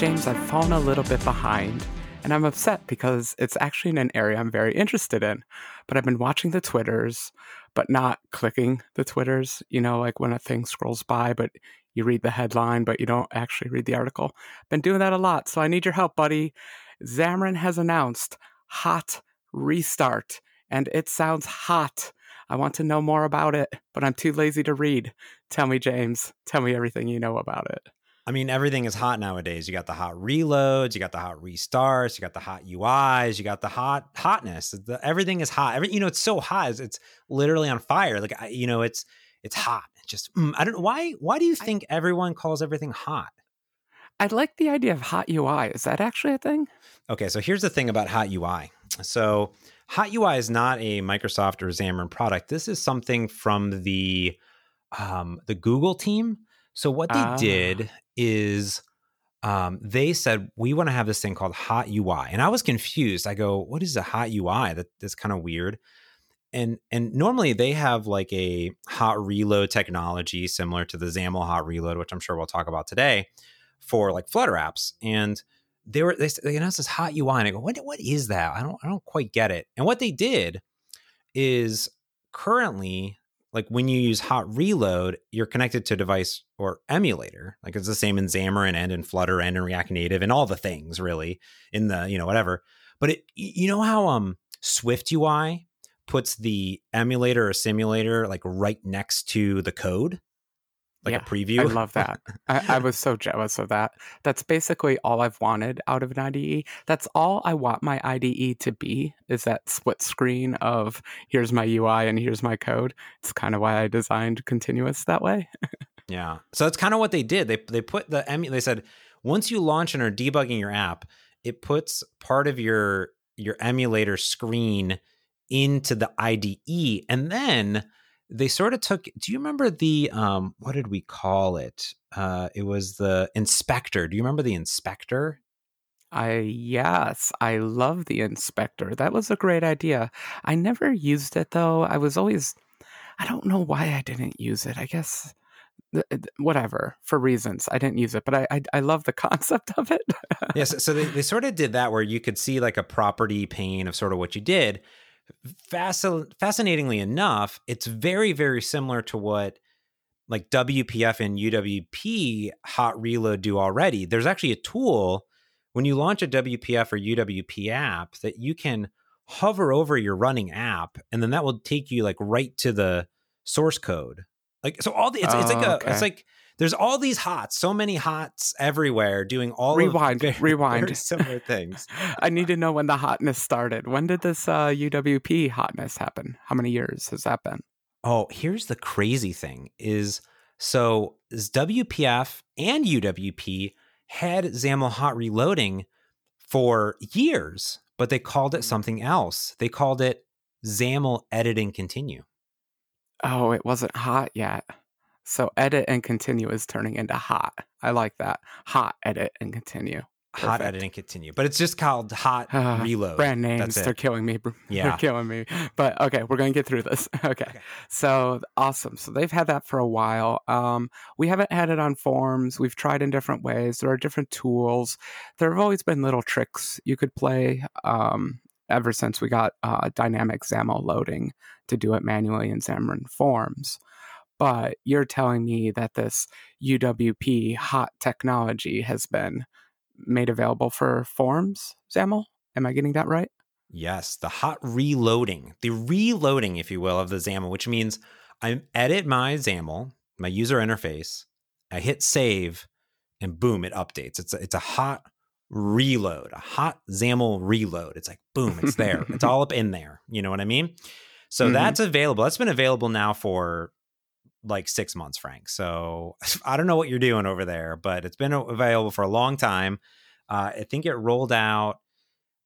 James, I've fallen a little bit behind, and I'm upset because it's actually in an area I'm very interested in. But I've been watching the Twitters, but not clicking the Twitters, you know, like when a thing scrolls by, but you read the headline, but you don't actually read the article. Been doing that a lot, so I need your help, buddy. Xamarin has announced hot restart, and it sounds hot. I want to know more about it, but I'm too lazy to read. Tell me, James. Tell me everything you know about it. I mean, everything is hot nowadays. You got the hot reloads, you got the hot restarts, you got the hot UIs, you got the hot hotness. The, everything is hot. Every, you know, it's so hot. It's, it's literally on fire. Like, you know, it's it's hot. It's just mm, I don't know why. Why do you think I, everyone calls everything hot? I like the idea of hot UI. Is that actually a thing? Okay, so here's the thing about hot UI. So hot UI is not a Microsoft or Xamarin product. This is something from the um, the Google team. So what they did ah is um, they said we want to have this thing called hot UI, and I was confused. I go, "What is a hot UI? That that's kind of weird." And and normally they have like a hot reload technology similar to the XAML hot reload, which I'm sure we'll talk about today, for like Flutter apps. And they were they, they announced this hot UI, and I go, "What what is that? I don't I don't quite get it." And what they did is currently like when you use hot reload, you're connected to device or emulator. Like it's the same in Xamarin and in Flutter and in React Native and all the things really in the, you know, whatever. But it, you know how um SwiftUI puts the emulator or simulator like right next to the code? Like yeah, a preview. I love that. I, I, was so jealous of that. That's basically all I've wanted out of an IDE. That's all I want my IDE to be is that split screen of here's my UI and here's my code. It's kind of why I designed continuous that way. yeah. So that's kind of what they did. They they put the emu they said once you launch and are debugging your app, it puts part of your your emulator screen into the IDE and then they sort of took do you remember the um what did we call it uh it was the inspector do you remember the inspector I yes, I love the inspector. That was a great idea. I never used it though. I was always I don't know why I didn't use it. I guess whatever for reasons I didn't use it, but I I, I love the concept of it. yes, so they, they sort of did that where you could see like a property pane of sort of what you did, Fasc- fascinatingly enough, it's very, very similar to what like WPF and UWP hot reload do already. There's actually a tool when you launch a WPF or UWP app that you can hover over your running app and then that will take you like right to the source code. Like so all the it's, oh, it's like oh, a okay. it's like there's all these hots, so many hots everywhere doing all rewind, very, rewind, very similar things. I need to know when the hotness started. When did this uh, UWP hotness happen? How many years has that been? Oh, here's the crazy thing: is so is WPF and UWP had XAML hot reloading for years, but they called it something else. They called it XAML editing continue. Oh, it wasn't hot yet. So edit and continue is turning into hot. I like that. Hot edit and continue. Perfect. Hot edit and continue, but it's just called hot uh, reload. Brand names, they're killing me. Yeah, they're killing me. But okay, we're gonna get through this. Okay. okay. so awesome. So they've had that for a while. Um, we haven't had it on forms. We've tried in different ways. There are different tools. There have always been little tricks you could play. Um, ever since we got uh, dynamic XAML loading to do it manually in Xamarin Forms but you're telling me that this UWP hot technology has been made available for forms, XAML? Am I getting that right? Yes, the hot reloading, the reloading, if you will, of the XAML, which means I edit my XAML, my user interface, I hit save, and boom, it updates. It's a, it's a hot reload, a hot XAML reload. It's like boom, it's there. it's all up in there. You know what I mean? So mm-hmm. that's available. That's been available now for like six months, Frank. So I don't know what you're doing over there, but it's been available for a long time. Uh, I think it rolled out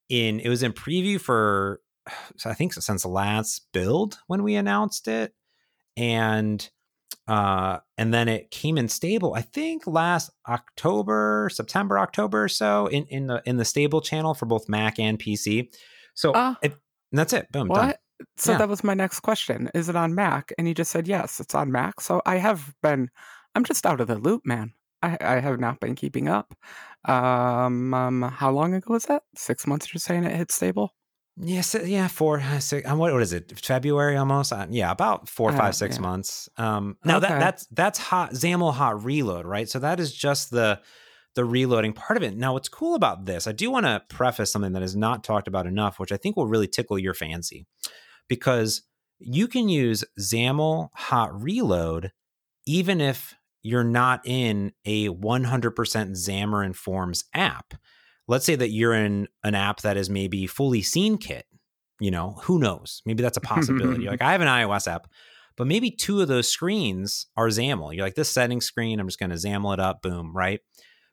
in it was in preview for I think since the last build when we announced it, and uh, and then it came in stable. I think last October, September, October or so in in the in the stable channel for both Mac and PC. So uh, it, that's it. Boom. What? Done. So yeah. that was my next question. Is it on Mac? And you just said yes, it's on Mac. So I have been I'm just out of the loop, man. I, I have not been keeping up. Um, um, how long ago was that? Six months. You're saying it hit stable? Yes, yeah, four, uh, six. Uh, what, what is it? February almost. Uh, yeah, about four, uh, five, six yeah. months. Um, now okay. that that's that's hot XAML hot reload, right? So that is just the the reloading part of it. Now, what's cool about this, I do want to preface something that is not talked about enough, which I think will really tickle your fancy, because you can use XAML hot reload even if you're not in a 100% Xamarin Forms app. Let's say that you're in an app that is maybe fully SceneKit. You know, who knows? Maybe that's a possibility. like I have an iOS app, but maybe two of those screens are XAML. You're like, this setting screen, I'm just going to XAML it up, boom, right?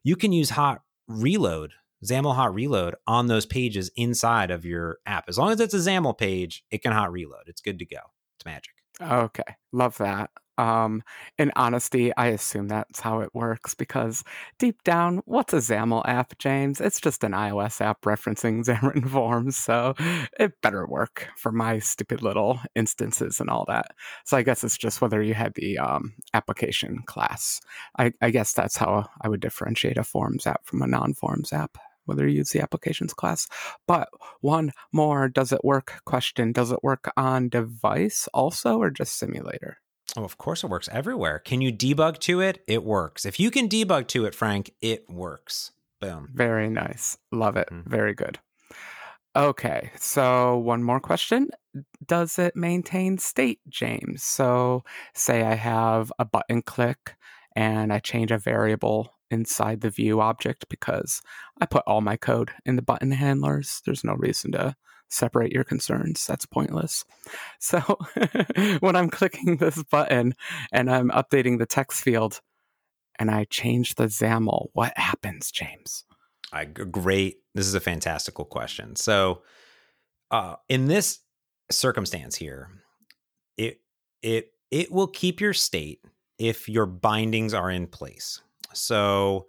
You can use hot reload, XAML hot reload on those pages inside of your app. As long as it's a XAML page, it can hot reload. It's good to go. It's magic. Okay. Love that. Um, in honesty, I assume that's how it works because deep down, what's a XAML app, James? It's just an iOS app referencing Xamarin Forms, so it better work for my stupid little instances and all that. So I guess it's just whether you had the um, application class. I, I guess that's how I would differentiate a Forms app from a non-Forms app whether you use the applications class. But one more does it work question does it work on device also or just simulator? Oh, of course it works everywhere. Can you debug to it? It works. If you can debug to it, Frank, it works. Boom. Very nice. Love it. Mm-hmm. Very good. Okay, so one more question. Does it maintain state, James? So, say I have a button click and I change a variable inside the view object because I put all my code in the button handlers. There's no reason to separate your concerns. That's pointless. So when I'm clicking this button and I'm updating the text field and I change the XAML, what happens, James? I great. This is a fantastical question. So uh, in this circumstance here, it it it will keep your state if your bindings are in place. So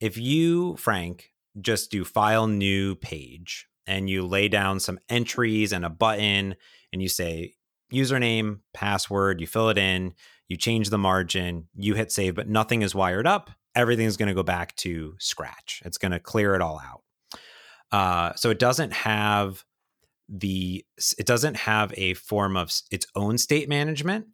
if you, Frank, just do file new page and you lay down some entries and a button and you say username, password, you fill it in, you change the margin, you hit save, but nothing is wired up. Everything's going to go back to scratch. It's going to clear it all out. Uh, so it doesn't have the it doesn't have a form of its own state management,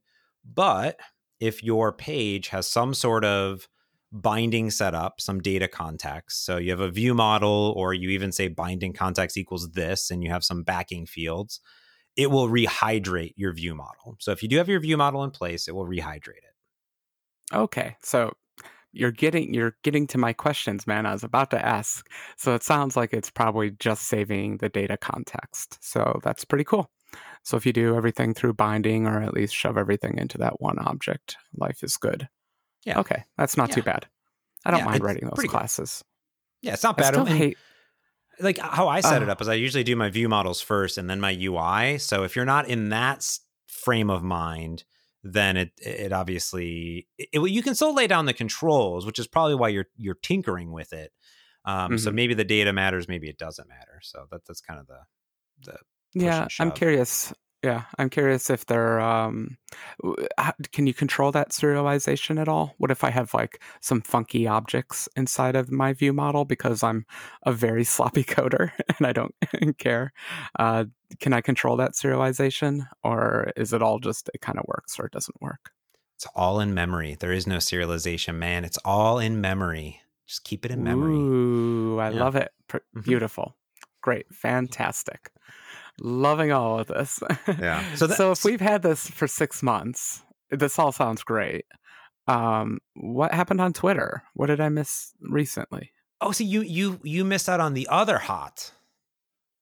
but if your page has some sort of binding setup, some data context. So you have a view model, or you even say binding context equals this, and you have some backing fields. It will rehydrate your view model. So if you do have your view model in place, it will rehydrate it. Okay. So you're getting you're getting to my questions, man. I was about to ask. So it sounds like it's probably just saving the data context. So that's pretty cool. So if you do everything through binding or at least shove everything into that one object, life is good. Yeah. Okay, that's not yeah. too bad. I don't yeah, mind writing those classes. Good. Yeah, it's not bad. I, hate like how I set uh, it up is I usually do my view models first and then my UI. So if you're not in that frame of mind, then it it obviously it, you can still lay down the controls, which is probably why you're you're tinkering with it. Um, mm-hmm. So maybe the data matters, maybe it doesn't matter. So that that's kind of the the yeah. I'm curious. Yeah, I'm curious if they're. Um, can you control that serialization at all? What if I have like some funky objects inside of my view model because I'm a very sloppy coder and I don't care? Uh, can I control that serialization, or is it all just it kind of works or it doesn't work? It's all in memory. There is no serialization, man. It's all in memory. Just keep it in memory. Ooh, I yeah. love it. Mm-hmm. Beautiful. Great. Fantastic loving all of this. Yeah. So, that, so if we've had this for six months, this all sounds great. Um, what happened on Twitter? What did I miss recently? Oh, see, you you you missed out on the other hot.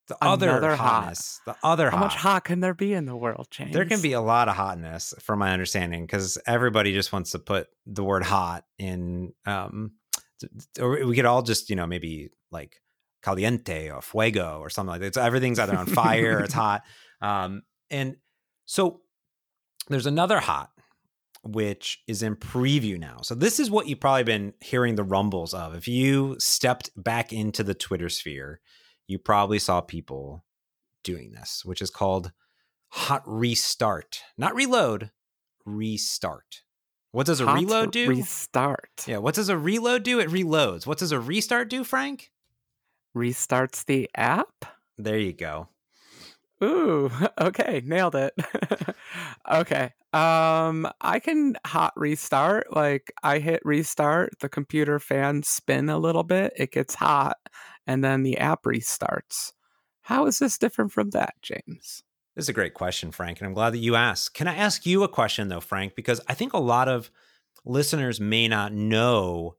The Another other hotness. Hot. The other hot. How hot. much hot can there be in the world, James? There can be a lot of hotness, from my understanding, because everybody just wants to put the word hot in. Um, or we could all just, you know, maybe like caliente or fuego or something like that. So everything's either on fire it's hot. Um, and so there's another hot, which is in preview now. So this is what you've probably been hearing the rumbles of. If you stepped back into the Twitter sphere, you probably saw people doing this, which is called hot restart, not reload, restart. What does a hot reload do? Restart. Yeah. What does a reload do? It reloads. What does a restart do, Frank? Restarts the app. There you go. Ooh, okay, nailed it. okay. Um I can hot restart. Like I hit restart, the computer fans spin a little bit, it gets hot, and then the app restarts. How is this different from that, James? This is a great question, Frank, and I'm glad that you asked. Can I ask you a question though, Frank? Because I think a lot of listeners may not know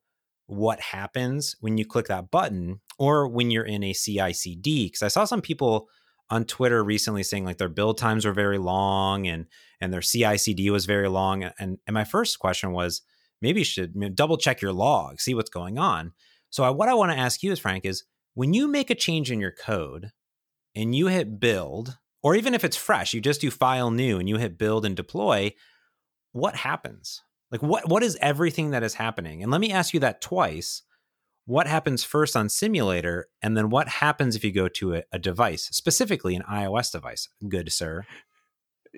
what happens when you click that button or when you're in a CI/CD. Because I saw some people on Twitter recently saying like their build times were very long and and their CI/CD was very long. And and my first question was maybe you should double check your log, see what's going on. So I, what I want to ask you is Frank is when you make a change in your code and you hit build, or even if it's fresh, you just do file new and you hit build and deploy, what happens? Like what what is everything that is happening? And let me ask you that twice what happens first on simulator and then what happens if you go to a, a, device specifically an ios device. Good sir.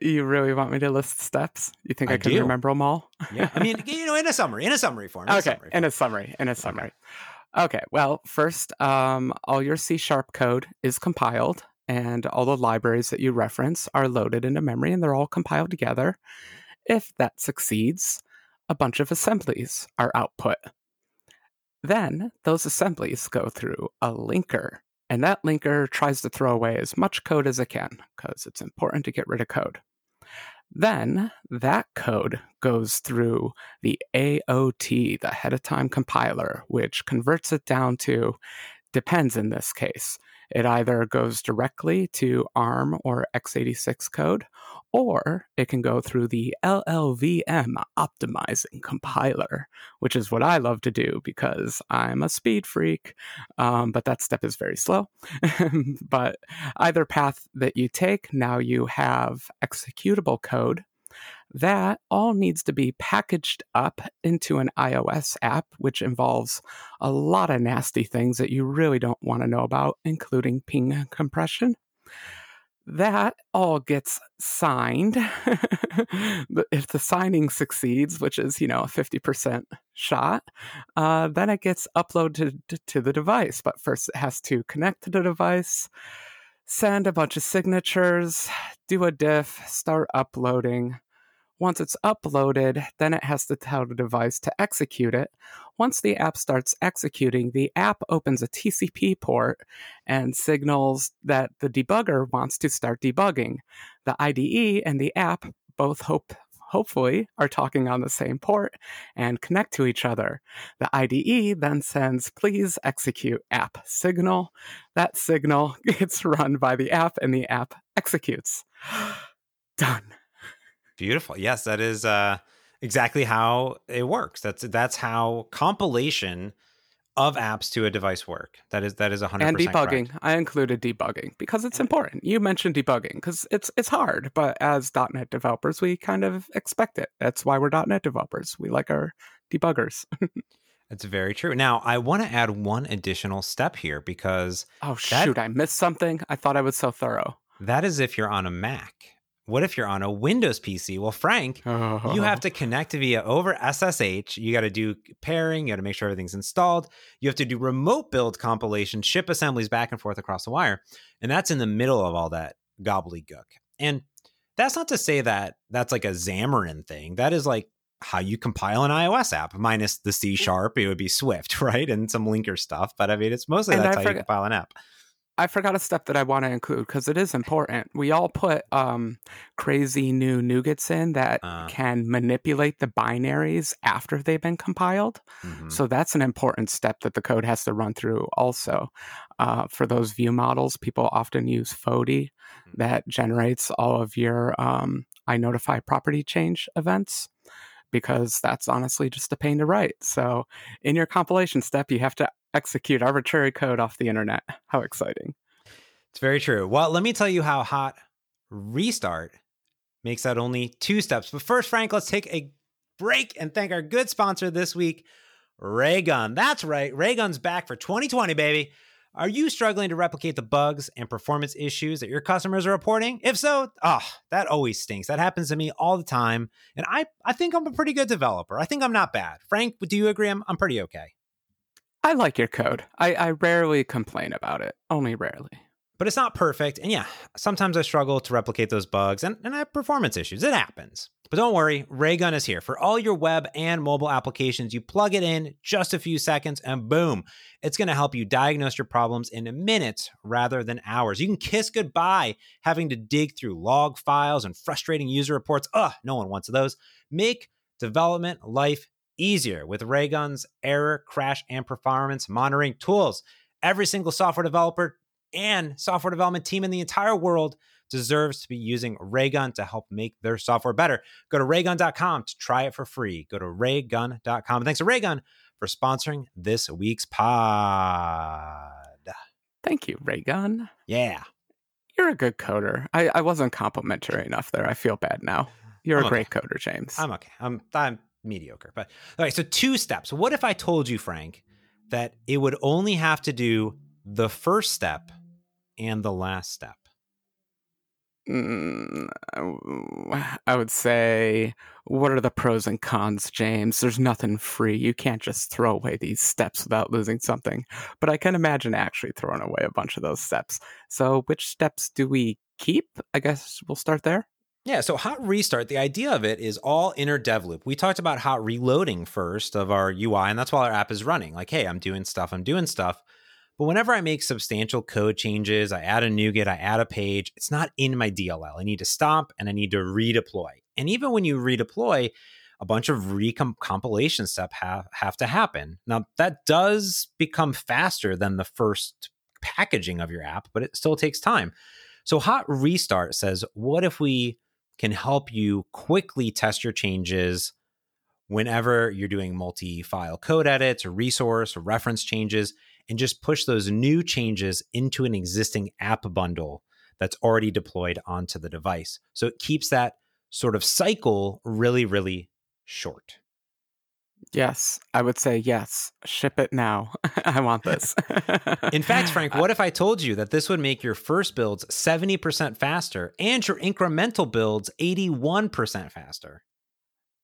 You really want me to list steps? You think i, I can do. remember them all? Yeah i mean you know in a summary in a summary form in okay a summary in a summary in a summary. Okay, okay. well first um, all your c sharp code is compiled and all the libraries that you reference are loaded into memory and they're all compiled together. If that succeeds a bunch of assemblies are output then those assemblies go through a linker, and that linker tries to throw away as much code as it can because it's important to get rid of code. Then that code goes through the AOT, the ahead of time compiler, which converts it down to depends in this case. It either goes directly to ARM or x86 code, or it can go through the LLVM optimizing compiler, which is what I love to do because I'm a speed freak. Um, but that step is very slow. but either path that you take, now you have executable code that all needs to be packaged up into an iOS app, which involves a lot of nasty things that you really don't want to know about, including PNG compression. That all gets signed. if the signing succeeds, which is, you know, a 50% shot, uh, then it gets uploaded to the device. But first, it has to connect to the device, send a bunch of signatures, do a diff, start uploading once it's uploaded, then it has to tell the device to execute it. Once the app starts executing, the app opens a TCP port and signals that the debugger wants to start debugging. The IDE and the app both hope hopefully are talking on the same port and connect to each other. The IDE then sends please execute app signal. That signal gets run by the app and the app executes. Done. Beautiful. Yes, that is uh, exactly how it works. That's that's how compilation of apps to a device work. That is that is 100% and debugging. Correct. I included debugging because it's important. You mentioned debugging because it's it's hard, but as .NET developers, we kind of expect it. That's why we're .NET developers. We like our debuggers. That's very true. Now, I want to add one additional step here because oh shoot, I missed something. I thought I was so thorough. That is if you're on a Mac. What if you're on a Windows PC? Well, Frank, oh. you have to connect via over SSH. You got to do pairing. You got to make sure everything's installed. You have to do remote build compilation, ship assemblies back and forth across the wire. And that's in the middle of all that gobbledygook. And that's not to say that that's like a Xamarin thing. That is like how you compile an iOS app, minus the C sharp. It would be Swift, right? And some linker stuff. But I mean, it's mostly and that's I how forget- you compile an app. I forgot a step that I want to include because it is important. We all put um, crazy new NuGets in that uh, can manipulate the binaries after they've been compiled. Mm-hmm. So that's an important step that the code has to run through also. Uh, for those view models, people often use Fody mm-hmm. that generates all of your um, I notify property change events because that's honestly just a pain to write. So in your compilation step, you have to execute arbitrary code off the internet. How exciting. It's very true. Well, let me tell you how hot restart makes that only two steps. But first, Frank, let's take a break and thank our good sponsor this week, Raygun. That's right. Raygun's back for 2020, baby. Are you struggling to replicate the bugs and performance issues that your customers are reporting? If so, oh, that always stinks. That happens to me all the time. And I, I think I'm a pretty good developer. I think I'm not bad. Frank, do you agree? I'm, I'm pretty okay. I like your code. I, I rarely complain about it, only rarely. But it's not perfect. And yeah, sometimes I struggle to replicate those bugs and, and I have performance issues. It happens. But don't worry, Raygun is here. For all your web and mobile applications, you plug it in just a few seconds and boom, it's going to help you diagnose your problems in minutes rather than hours. You can kiss goodbye having to dig through log files and frustrating user reports. Ugh, no one wants those. Make development life easier with Raygun's error, crash, and performance monitoring tools. Every single software developer and software development team in the entire world deserves to be using Raygun to help make their software better. Go to raygun.com to try it for free. Go to raygun.com. And thanks to Raygun for sponsoring this week's pod. Thank you, Raygun. Yeah. You're a good coder. I, I wasn't complimentary enough there. I feel bad now. You're I'm a great coder, James. I'm okay. I'm I'm mediocre. But all right, so two steps. What if I told you, Frank, that it would only have to do the first step and the last step? Mm, I would say, what are the pros and cons, James? There's nothing free. You can't just throw away these steps without losing something. But I can imagine actually throwing away a bunch of those steps. So, which steps do we keep? I guess we'll start there. Yeah, so hot restart, the idea of it is all inner dev loop. We talked about hot reloading first of our UI, and that's while our app is running. Like, hey, I'm doing stuff, I'm doing stuff. But whenever I make substantial code changes, I add a NuGet, I add a page, it's not in my DLL. I need to stop and I need to redeploy. And even when you redeploy, a bunch of recompilation steps have, have to happen. Now, that does become faster than the first packaging of your app, but it still takes time. So, Hot Restart says, what if we can help you quickly test your changes whenever you're doing multi file code edits or resource or reference changes? and just push those new changes into an existing app bundle that's already deployed onto the device. So it keeps that sort of cycle really, really short. Yes, I would say yes. Ship it now. I want this. In fact, Frank, what if I told you that this would make your first builds 70% faster and your incremental builds 81% faster?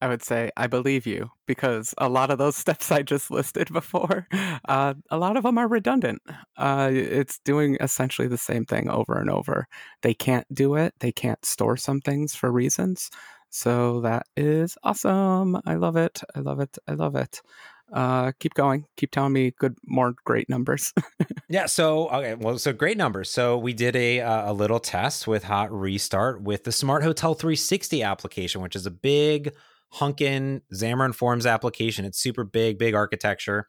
I would say I believe you because a lot of those steps I just listed before, uh, a lot of them are redundant. Uh, it's doing essentially the same thing over and over. They can't do it. They can't store some things for reasons. So that is awesome. I love it. I love it. I love it. Uh, keep going. Keep telling me good, more great numbers. yeah. So okay. Well, so great numbers. So we did a uh, a little test with Hot Restart with the Smart Hotel 360 application, which is a big hunkin Xamarin Forms application. It's super big, big architecture.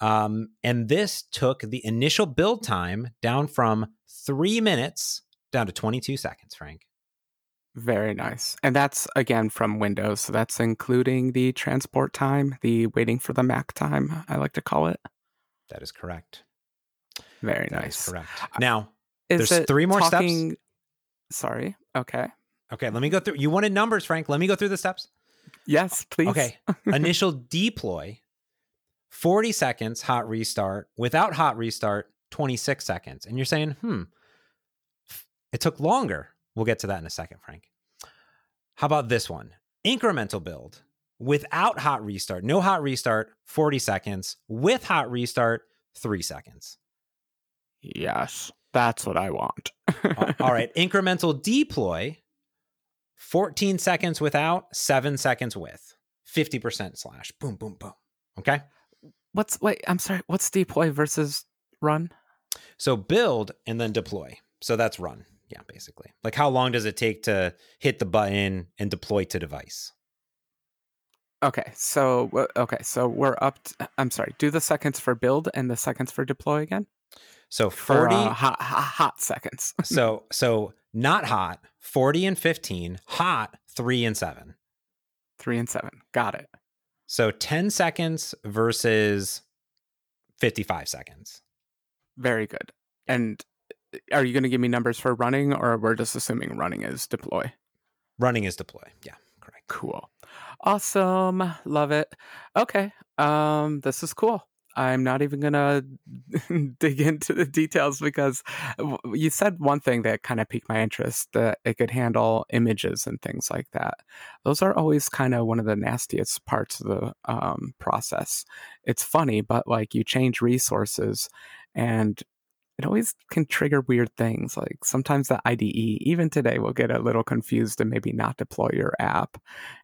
Um, and this took the initial build time down from three minutes down to 22 seconds, Frank. Very nice. And that's again from Windows. So that's including the transport time, the waiting for the Mac time, I like to call it. That is correct. Very that nice. correct. Now, is there's three more talking... steps. Sorry. Okay. Okay. Let me go through. You wanted numbers, Frank. Let me go through the steps. Yes, please. Okay. Initial deploy, 40 seconds, hot restart. Without hot restart, 26 seconds. And you're saying, hmm, it took longer. We'll get to that in a second, Frank. How about this one? Incremental build without hot restart, no hot restart, 40 seconds. With hot restart, three seconds. Yes, that's what I want. All right. Incremental deploy, 14 seconds without, seven seconds with, 50% slash. Boom, boom, boom. Okay. What's, wait, I'm sorry. What's deploy versus run? So build and then deploy. So that's run. Yeah, basically. Like how long does it take to hit the button and deploy to device? Okay, so okay, so we're up. To, I'm sorry. Do the seconds for build and the seconds for deploy again. So forty for, uh, hot, hot, hot seconds. so so not hot, 40 and 15, hot, 3 and 7. 3 and 7. Got it. So 10 seconds versus 55 seconds. Very good. And uh, are you going to give me numbers for running or we're just assuming running is deploy? Running is deploy. Yeah, correct. Cool. Awesome. Love it. Okay. Um this is cool. I'm not even gonna dig into the details because you said one thing that kind of piqued my interest that it could handle images and things like that. Those are always kind of one of the nastiest parts of the um, process. It's funny, but like you change resources and it always can trigger weird things. Like sometimes the IDE, even today, will get a little confused and maybe not deploy your app.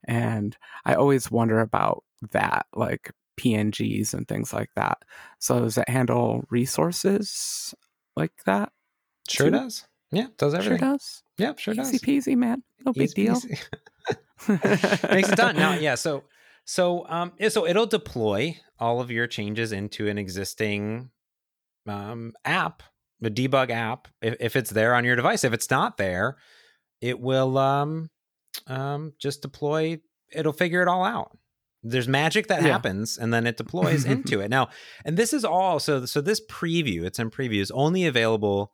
And I always wonder about that. Like PNGs and things like that. So does it handle resources like that? Sure too? does. Yeah, does everything. Sure does. Yeah, sure Easy does. Easy peasy, man. No big deal. Makes it done. Now, yeah. So, so, um, so it'll deploy all of your changes into an existing um, app, the debug app, if, if it's there on your device. If it's not there, it will um, um, just deploy. It'll figure it all out there's magic that yeah. happens and then it deploys into it now and this is all so so this preview it's in preview is only available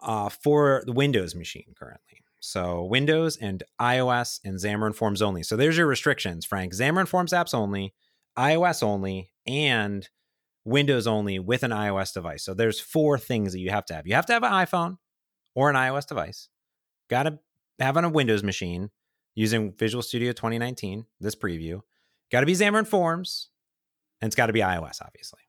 uh, for the windows machine currently so windows and ios and xamarin forms only so there's your restrictions frank xamarin forms apps only ios only and windows only with an ios device. So there's four things that you have to have. You have to have an iphone or an ios device. Got to have on a windows machine using visual studio 2019 this preview. Got to be Xamarin Forms, and it's got to be iOS, obviously.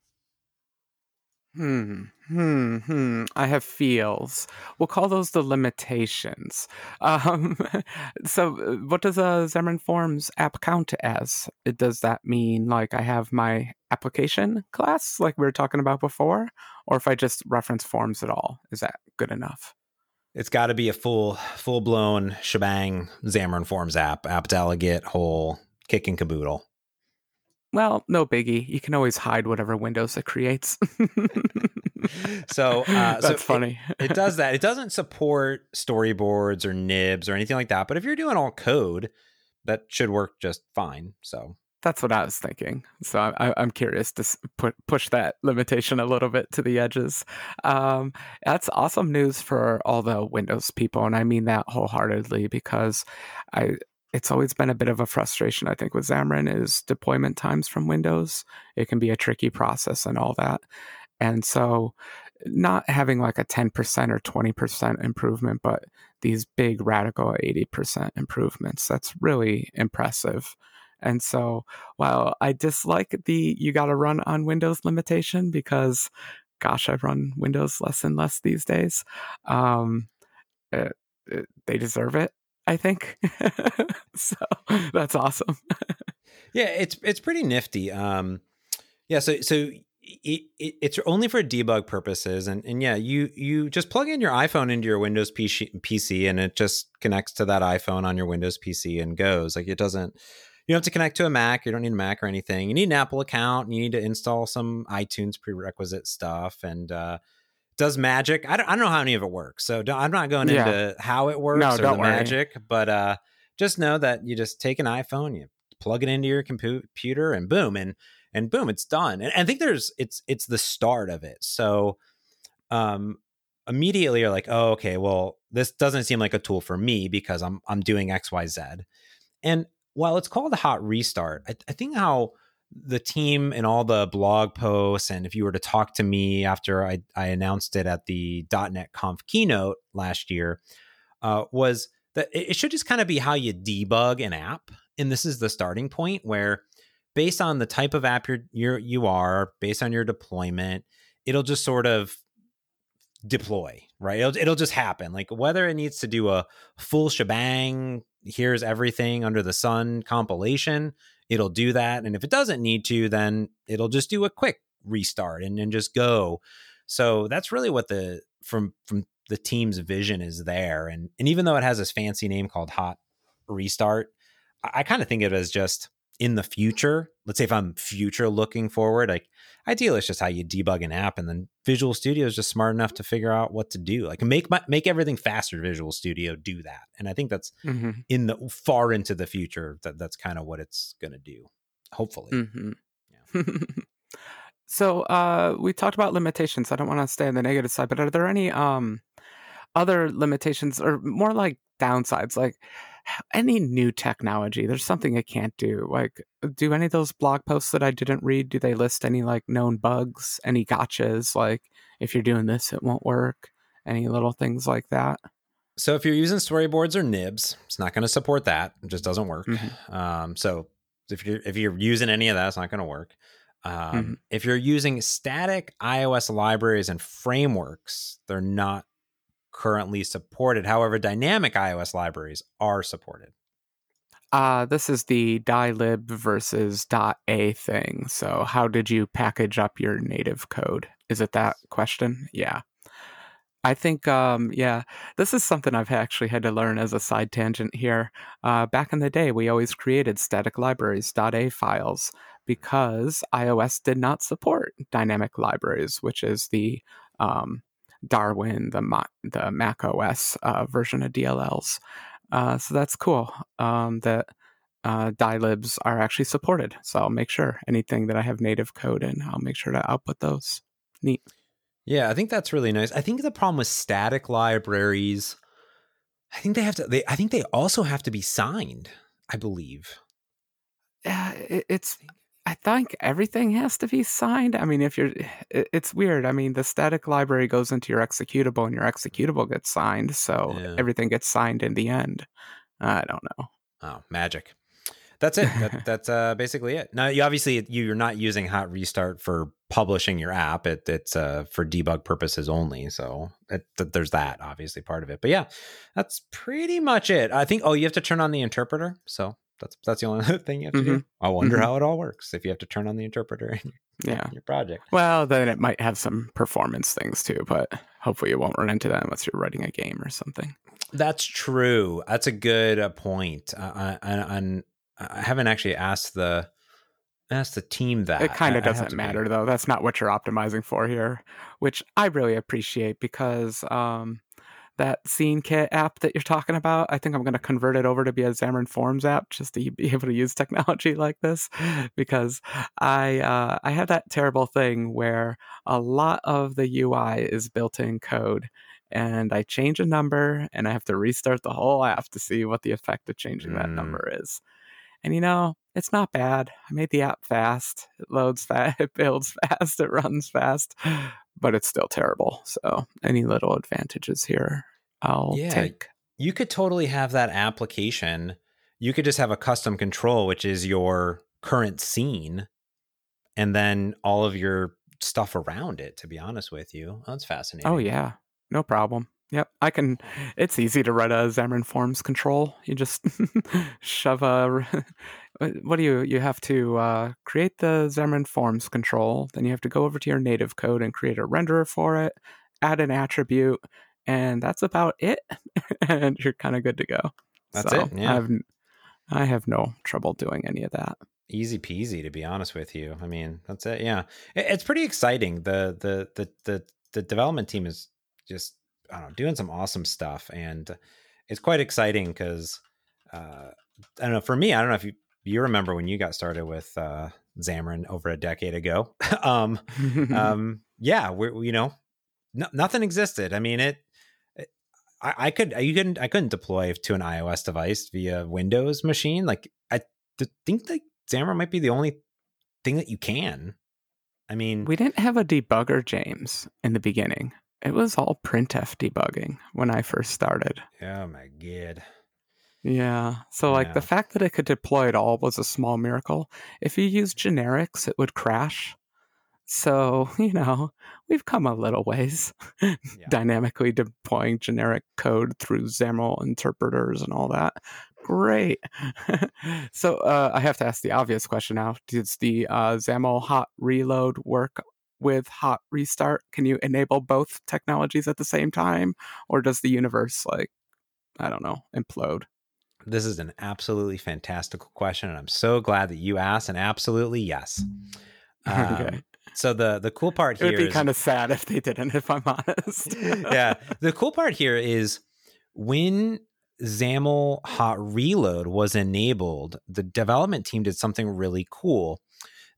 Hmm, hmm, hmm. I have feels. We'll call those the limitations. Um, so, uh, what does a Xamarin Forms app count as? Does that mean like I have my application class, like we were talking about before, or if I just reference forms at all, is that good enough? It's got to be a full, full blown shebang Xamarin Forms app, app delegate, whole kick and caboodle. Well, no biggie. You can always hide whatever windows it creates. so uh, that's so funny. It, it, does that. It doesn't support storyboards or nibs or anything like that. But if you're doing all code, that should work just fine. So that's what I was thinking. So I, am curious to put, push that limitation a little bit to the edges. Um, that's awesome news for all the Windows people, and I mean that wholeheartedly because I it's always been a bit of a frustration, I think, with Xamarin is deployment times from Windows. It can be a tricky process and all that. And so not having like a 10% or 20% improvement, but these big radical 80% improvements, that's really impressive. And so while I dislike the you got to run on Windows limitation because gosh, I run Windows less and less these days. Um, it, eh, it, eh, they deserve it. I think. so that's awesome. yeah, it's it's pretty nifty. Um, yeah, so so it, it, it's only for debug purposes, and and yeah, you you just plug in your iPhone into your Windows PC, PC, and it just connects to that iPhone on your Windows PC and goes. Like it doesn't. You don't have to connect to a Mac. You don't need a Mac or anything. You need an Apple account. You need to install some iTunes prerequisite stuff, and uh, does magic. I don't, I don't know how any of it works, so I'm not going yeah. into how it works no, or the worry. magic. But uh, just know that you just take an iPhone, you plug it into your computer, and boom, and and boom, it's done. And I think there's it's it's the start of it. So um, immediately you're like, oh, okay, well, this doesn't seem like a tool for me because I'm I'm doing X Y Z. And while it's called a hot restart, I, I think how the team and all the blog posts, and if you were to talk to me after I, I announced it at the .NET Conf keynote last year, uh, was that it should just kind of be how you debug an app, and this is the starting point where, based on the type of app you're, you're you are, based on your deployment, it'll just sort of deploy, right? It'll, it'll just happen. Like whether it needs to do a full shebang, here's everything under the sun compilation, it'll do that. And if it doesn't need to, then it'll just do a quick restart and, and just go. So that's really what the from from the team's vision is there. And and even though it has this fancy name called Hot Restart, I, I kind of think of it as just in the future. Let's say if I'm future looking forward, like ideally it's just how you debug an app and then visual studio is just smart enough to figure out what to do like make my, make everything faster visual studio do that and i think that's mm-hmm. in the far into the future that that's kind of what it's going to do hopefully mm-hmm. yeah. so uh we talked about limitations i don't want to stay on the negative side but are there any um other limitations or more like downsides like any new technology, there's something it can't do. Like, do any of those blog posts that I didn't read, do they list any like known bugs, any gotchas? Like, if you're doing this, it won't work. Any little things like that? So if you're using storyboards or nibs, it's not going to support that. It just doesn't work. Mm-hmm. Um, so if you're if you're using any of that, it's not going to work. Um, mm-hmm. If you're using static iOS libraries and frameworks, they're not currently supported. However, dynamic iOS libraries are supported. Uh, this is the dylib versus .a thing. So, how did you package up your native code? Is it that question? Yeah. I think, um, yeah, this is something I've actually had to learn as a side tangent here. Uh, back in the day, we always created static libraries, .a files, because iOS did not support dynamic libraries, which is the um, Darwin, the the Mac OS uh, version of DLLs. Uh, so that's cool um, that uh, dylibs are actually supported. So I'll make sure anything that I have native code in, I'll make sure to output those. Neat. Yeah, I think that's really nice. I think the problem with static libraries, I think they have to. They, I think they also have to be signed. I believe. Yeah, it, it's. I think everything has to be signed. I mean, if you're, it, it's weird. I mean, the static library goes into your executable, and your executable gets signed, so yeah. everything gets signed in the end. I don't know. Oh, magic. That's it. That, that's uh, basically it. Now, you obviously you're not using Hot Restart for publishing your app. It, it's uh, for debug purposes only. So it, there's that obviously part of it. But yeah, that's pretty much it. I think. Oh, you have to turn on the interpreter. So that's that's the only thing you have to mm-hmm. do. I wonder mm-hmm. how it all works if you have to turn on the interpreter in your, yeah. your project. Well, then it might have some performance things too, but hopefully you won't run into that unless you're writing a game or something. That's true. That's a good uh, point. Uh, and I haven't actually asked the asked the team that. It kind of doesn't matter be. though. That's not what you're optimizing for here, which I really appreciate because um, that SceneKit app that you're talking about, I think I'm going to convert it over to be a Xamarin Forms app just to be able to use technology like this because I uh, I have that terrible thing where a lot of the UI is built-in code and I change a number and I have to restart the whole app to see what the effect of changing mm. that number is. And you know, it's not bad. I made the app fast. It loads fast, it builds fast, it runs fast, but it's still terrible. So, any little advantages here, I'll yeah, take. You could totally have that application. You could just have a custom control, which is your current scene, and then all of your stuff around it, to be honest with you. Oh, that's oh, fascinating. Oh, yeah. No problem. Yep, I can. It's easy to write a Xamarin Forms control. You just shove a. What do you? You have to uh, create the Xamarin Forms control. Then you have to go over to your native code and create a renderer for it. Add an attribute, and that's about it. and you're kind of good to go. That's so it. Yeah. I have, I have no trouble doing any of that. Easy peasy, to be honest with you. I mean, that's it. Yeah, it's pretty exciting. The the the the the development team is just I don't know, doing some awesome stuff, and it's quite exciting because uh, I don't know. For me, I don't know if you you remember when you got started with uh, Xamarin over a decade ago. um, um, yeah, we you know no, nothing existed. I mean it. it I, I could you couldn't I couldn't deploy to an iOS device via Windows machine. Like I think that Xamarin might be the only thing that you can. I mean, we didn't have a debugger, James, in the beginning. It was all printf debugging when I first started. Oh my god. Yeah. So like yeah. the fact that it could deploy at all was a small miracle. If you use generics, it would crash. So, you know, we've come a little ways yeah. dynamically deploying generic code through XAML interpreters and all that. Great. so uh, I have to ask the obvious question now. Does the uh, XAML hot reload work with hot restart? Can you enable both technologies at the same time? Or does the universe, like, I don't know, implode? This is an absolutely fantastical question. And I'm so glad that you asked. And absolutely, yes. Um, okay. So the the cool part here it would be kind of sad if they didn't, if I'm honest. yeah, the cool part here is when XAML Hot Reload was enabled, the development team did something really cool.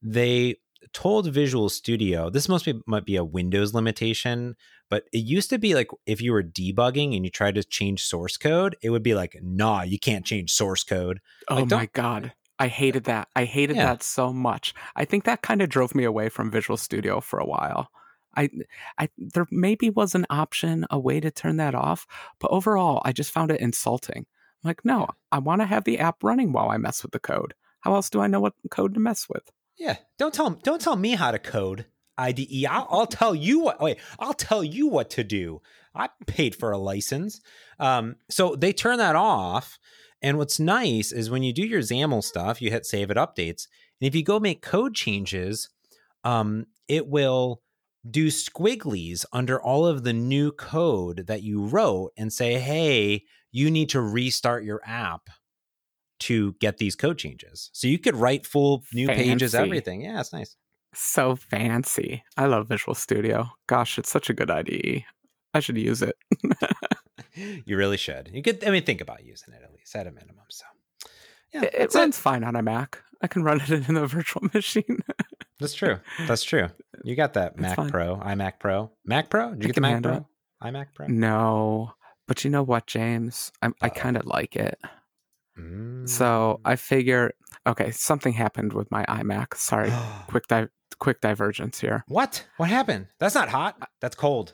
They told Visual Studio this must be might be a Windows limitation, but it used to be like if you were debugging and you tried to change source code, it would be like, nah, you can't change source code. Oh like, my god. I hated uh, that. I hated yeah. that so much. I think that kind of drove me away from Visual Studio for a while. I, I, there maybe was an option, a way to turn that off, but overall, I just found it insulting. I'm like, no, I want to have the app running while I mess with the code. How else do I know what code to mess with? Yeah, don't tell don't tell me how to code IDE. I'll, I'll tell you what. Wait, I'll tell you what to do. I paid for a license. Um, so they turn that off. And what's nice is when you do your XAML stuff, you hit save it updates. And if you go make code changes, um, it will do squigglies under all of the new code that you wrote and say, hey, you need to restart your app to get these code changes. So you could write full new fancy. pages, everything. Yeah, it's nice. So fancy. I love Visual Studio. Gosh, it's such a good IDE. I should use it. you really should. You could, I mean, think about using it at least at a minimum. So, yeah, it, it runs it. fine on a Mac. I can run it in a virtual machine. That's true. That's true. You got that Mac fine. Pro, iMac Pro, Mac Pro. Did you I get the Mac Pro, it. iMac Pro? No, but you know what, James? I'm, I kind of like it. Mm. So I figure, okay, something happened with my iMac. Sorry, quick di- quick divergence here. What? What happened? That's not hot. That's cold.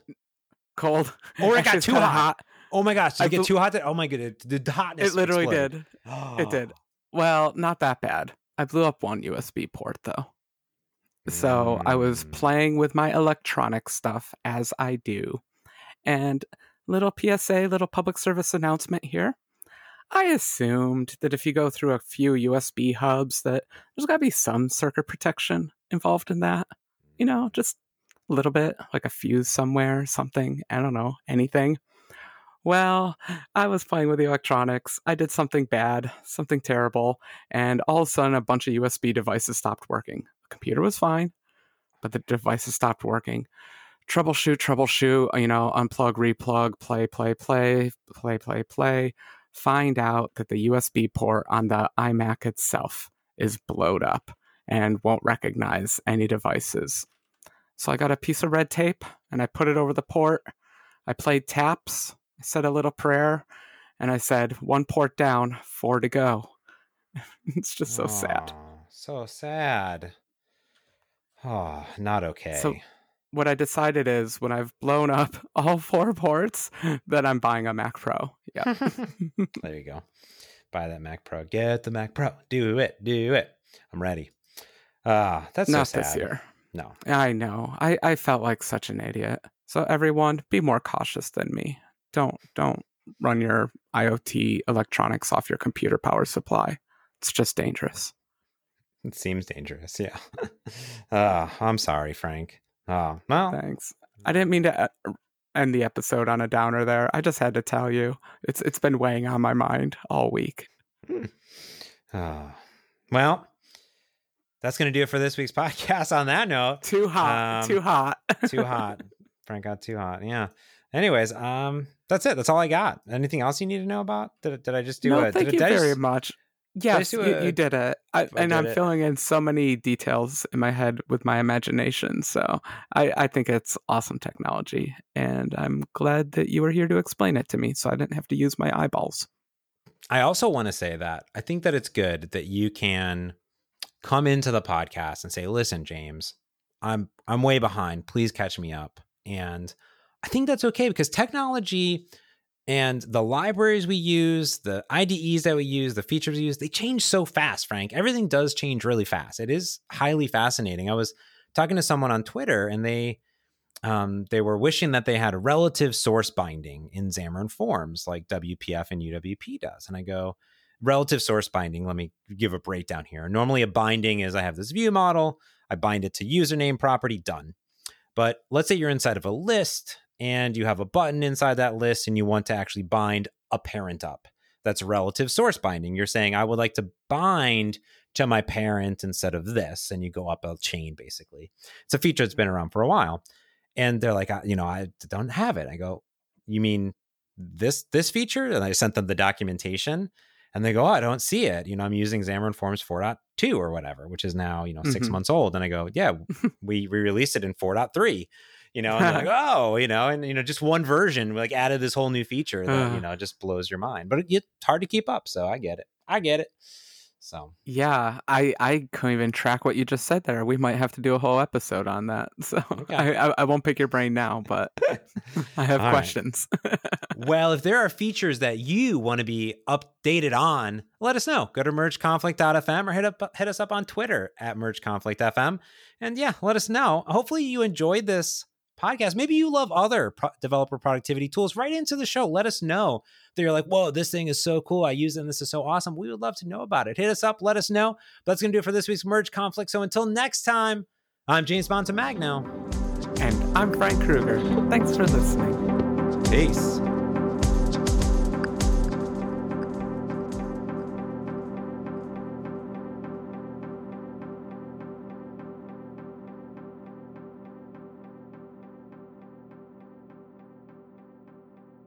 Cold. Or it got too hot. hot. Oh my gosh! Did I it get too hot? oh my goodness! The hotness. It literally exploded. did. It did. Well, not that bad. I blew up one USB port though. So mm. I was mm. playing with my electronic stuff as I do. And little PSA, little public service announcement here. I assumed that if you go through a few USB hubs that there's got to be some circuit protection involved in that. You know, just a little bit, like a fuse somewhere, something, I don't know, anything. Well, I was playing with the electronics. I did something bad, something terrible, and all of a sudden a bunch of USB devices stopped working. The computer was fine, but the devices stopped working. Troubleshoot, troubleshoot, you know, unplug, replug, play, play, play, play, play, play. Find out that the USB port on the iMac itself is blowed up and won't recognize any devices. So I got a piece of red tape and I put it over the port. I played taps I said a little prayer and I said, one port down, four to go. it's just so oh, sad. So sad. Oh, not okay. So what I decided is when I've blown up all four ports, that I'm buying a Mac Pro. Yeah. there you go. Buy that Mac Pro. Get the Mac Pro. Do it. Do it. I'm ready. Ah, uh, that's not so this year. No. I know. I, I felt like such an idiot. So everyone, be more cautious than me don't don't run your IoT electronics off your computer power supply. It's just dangerous. It seems dangerous. Yeah. uh, I'm sorry, Frank. Oh, well. Thanks. I didn't mean to uh, end the episode on a downer there. I just had to tell you. It's it's been weighing on my mind all week. Oh. Well, that's going to do it for this week's podcast on that note. Too hot. Um, too hot. too hot. Frank got too hot. Yeah. Anyways, um, that's it. That's all I got. Anything else you need to know about? Did, did I just do no, a, thank did you very much. Yes, you, a, you, did it. I, and I'm it. filling in so many details in my head with my imagination. So I, I think it's awesome technology. And I'm glad that you were here to explain it to me so I didn't have to use my eyeballs. I also want to say that I think that it's good that you can come into the podcast and say, listen, James, I'm I'm way behind. Please catch me up. And I think that's okay because technology and the libraries we use, the IDEs that we use, the features we use, they change so fast, Frank. Everything does change really fast. It is highly fascinating. I was talking to someone on Twitter and they um, they were wishing that they had a relative source binding in Xamarin Forms like WPF and UWP does. And I go, relative source binding, let me give a breakdown here. Normally a binding is I have this view model, I bind it to username property, done. But let's say you're inside of a list and you have a button inside that list and you want to actually bind a parent up. That's relative source binding. You're saying, I would like to bind to my parent instead of this. And you go up a chain, basically. It's a feature that's been around for a while. And they're like, you know, I don't have it. I go, you mean this this feature? And I sent them the documentation and they go, oh, I don't see it. You know, I'm using Xamarin Forms 4.2 or whatever, which is now, you know, 6 mm-hmm. months old and I go, "Yeah, we we released it in 4.3." You know, and like, "Oh, you know, and you know, just one version like added this whole new feature that, you uh-huh. know, just blows your mind." But it, it's hard to keep up, so I get it. I get it. So yeah, I I couldn't even track what you just said there. We might have to do a whole episode on that. So okay. I, I, I won't pick your brain now, but I have All questions. Right. well, if there are features that you want to be updated on, let us know. Go to mergeconflict.fm or hit up hit us up on Twitter at mergeconflictfm, and yeah, let us know. Hopefully, you enjoyed this podcast. Maybe you love other pro- developer productivity tools. Right into the show. Let us know that you're like, whoa, this thing is so cool. I use it and this is so awesome. We would love to know about it. Hit us up. Let us know. But that's going to do it for this week's Merge Conflict. So until next time, I'm James Montemagno. And I'm Frank Krueger. Thanks for listening. Peace.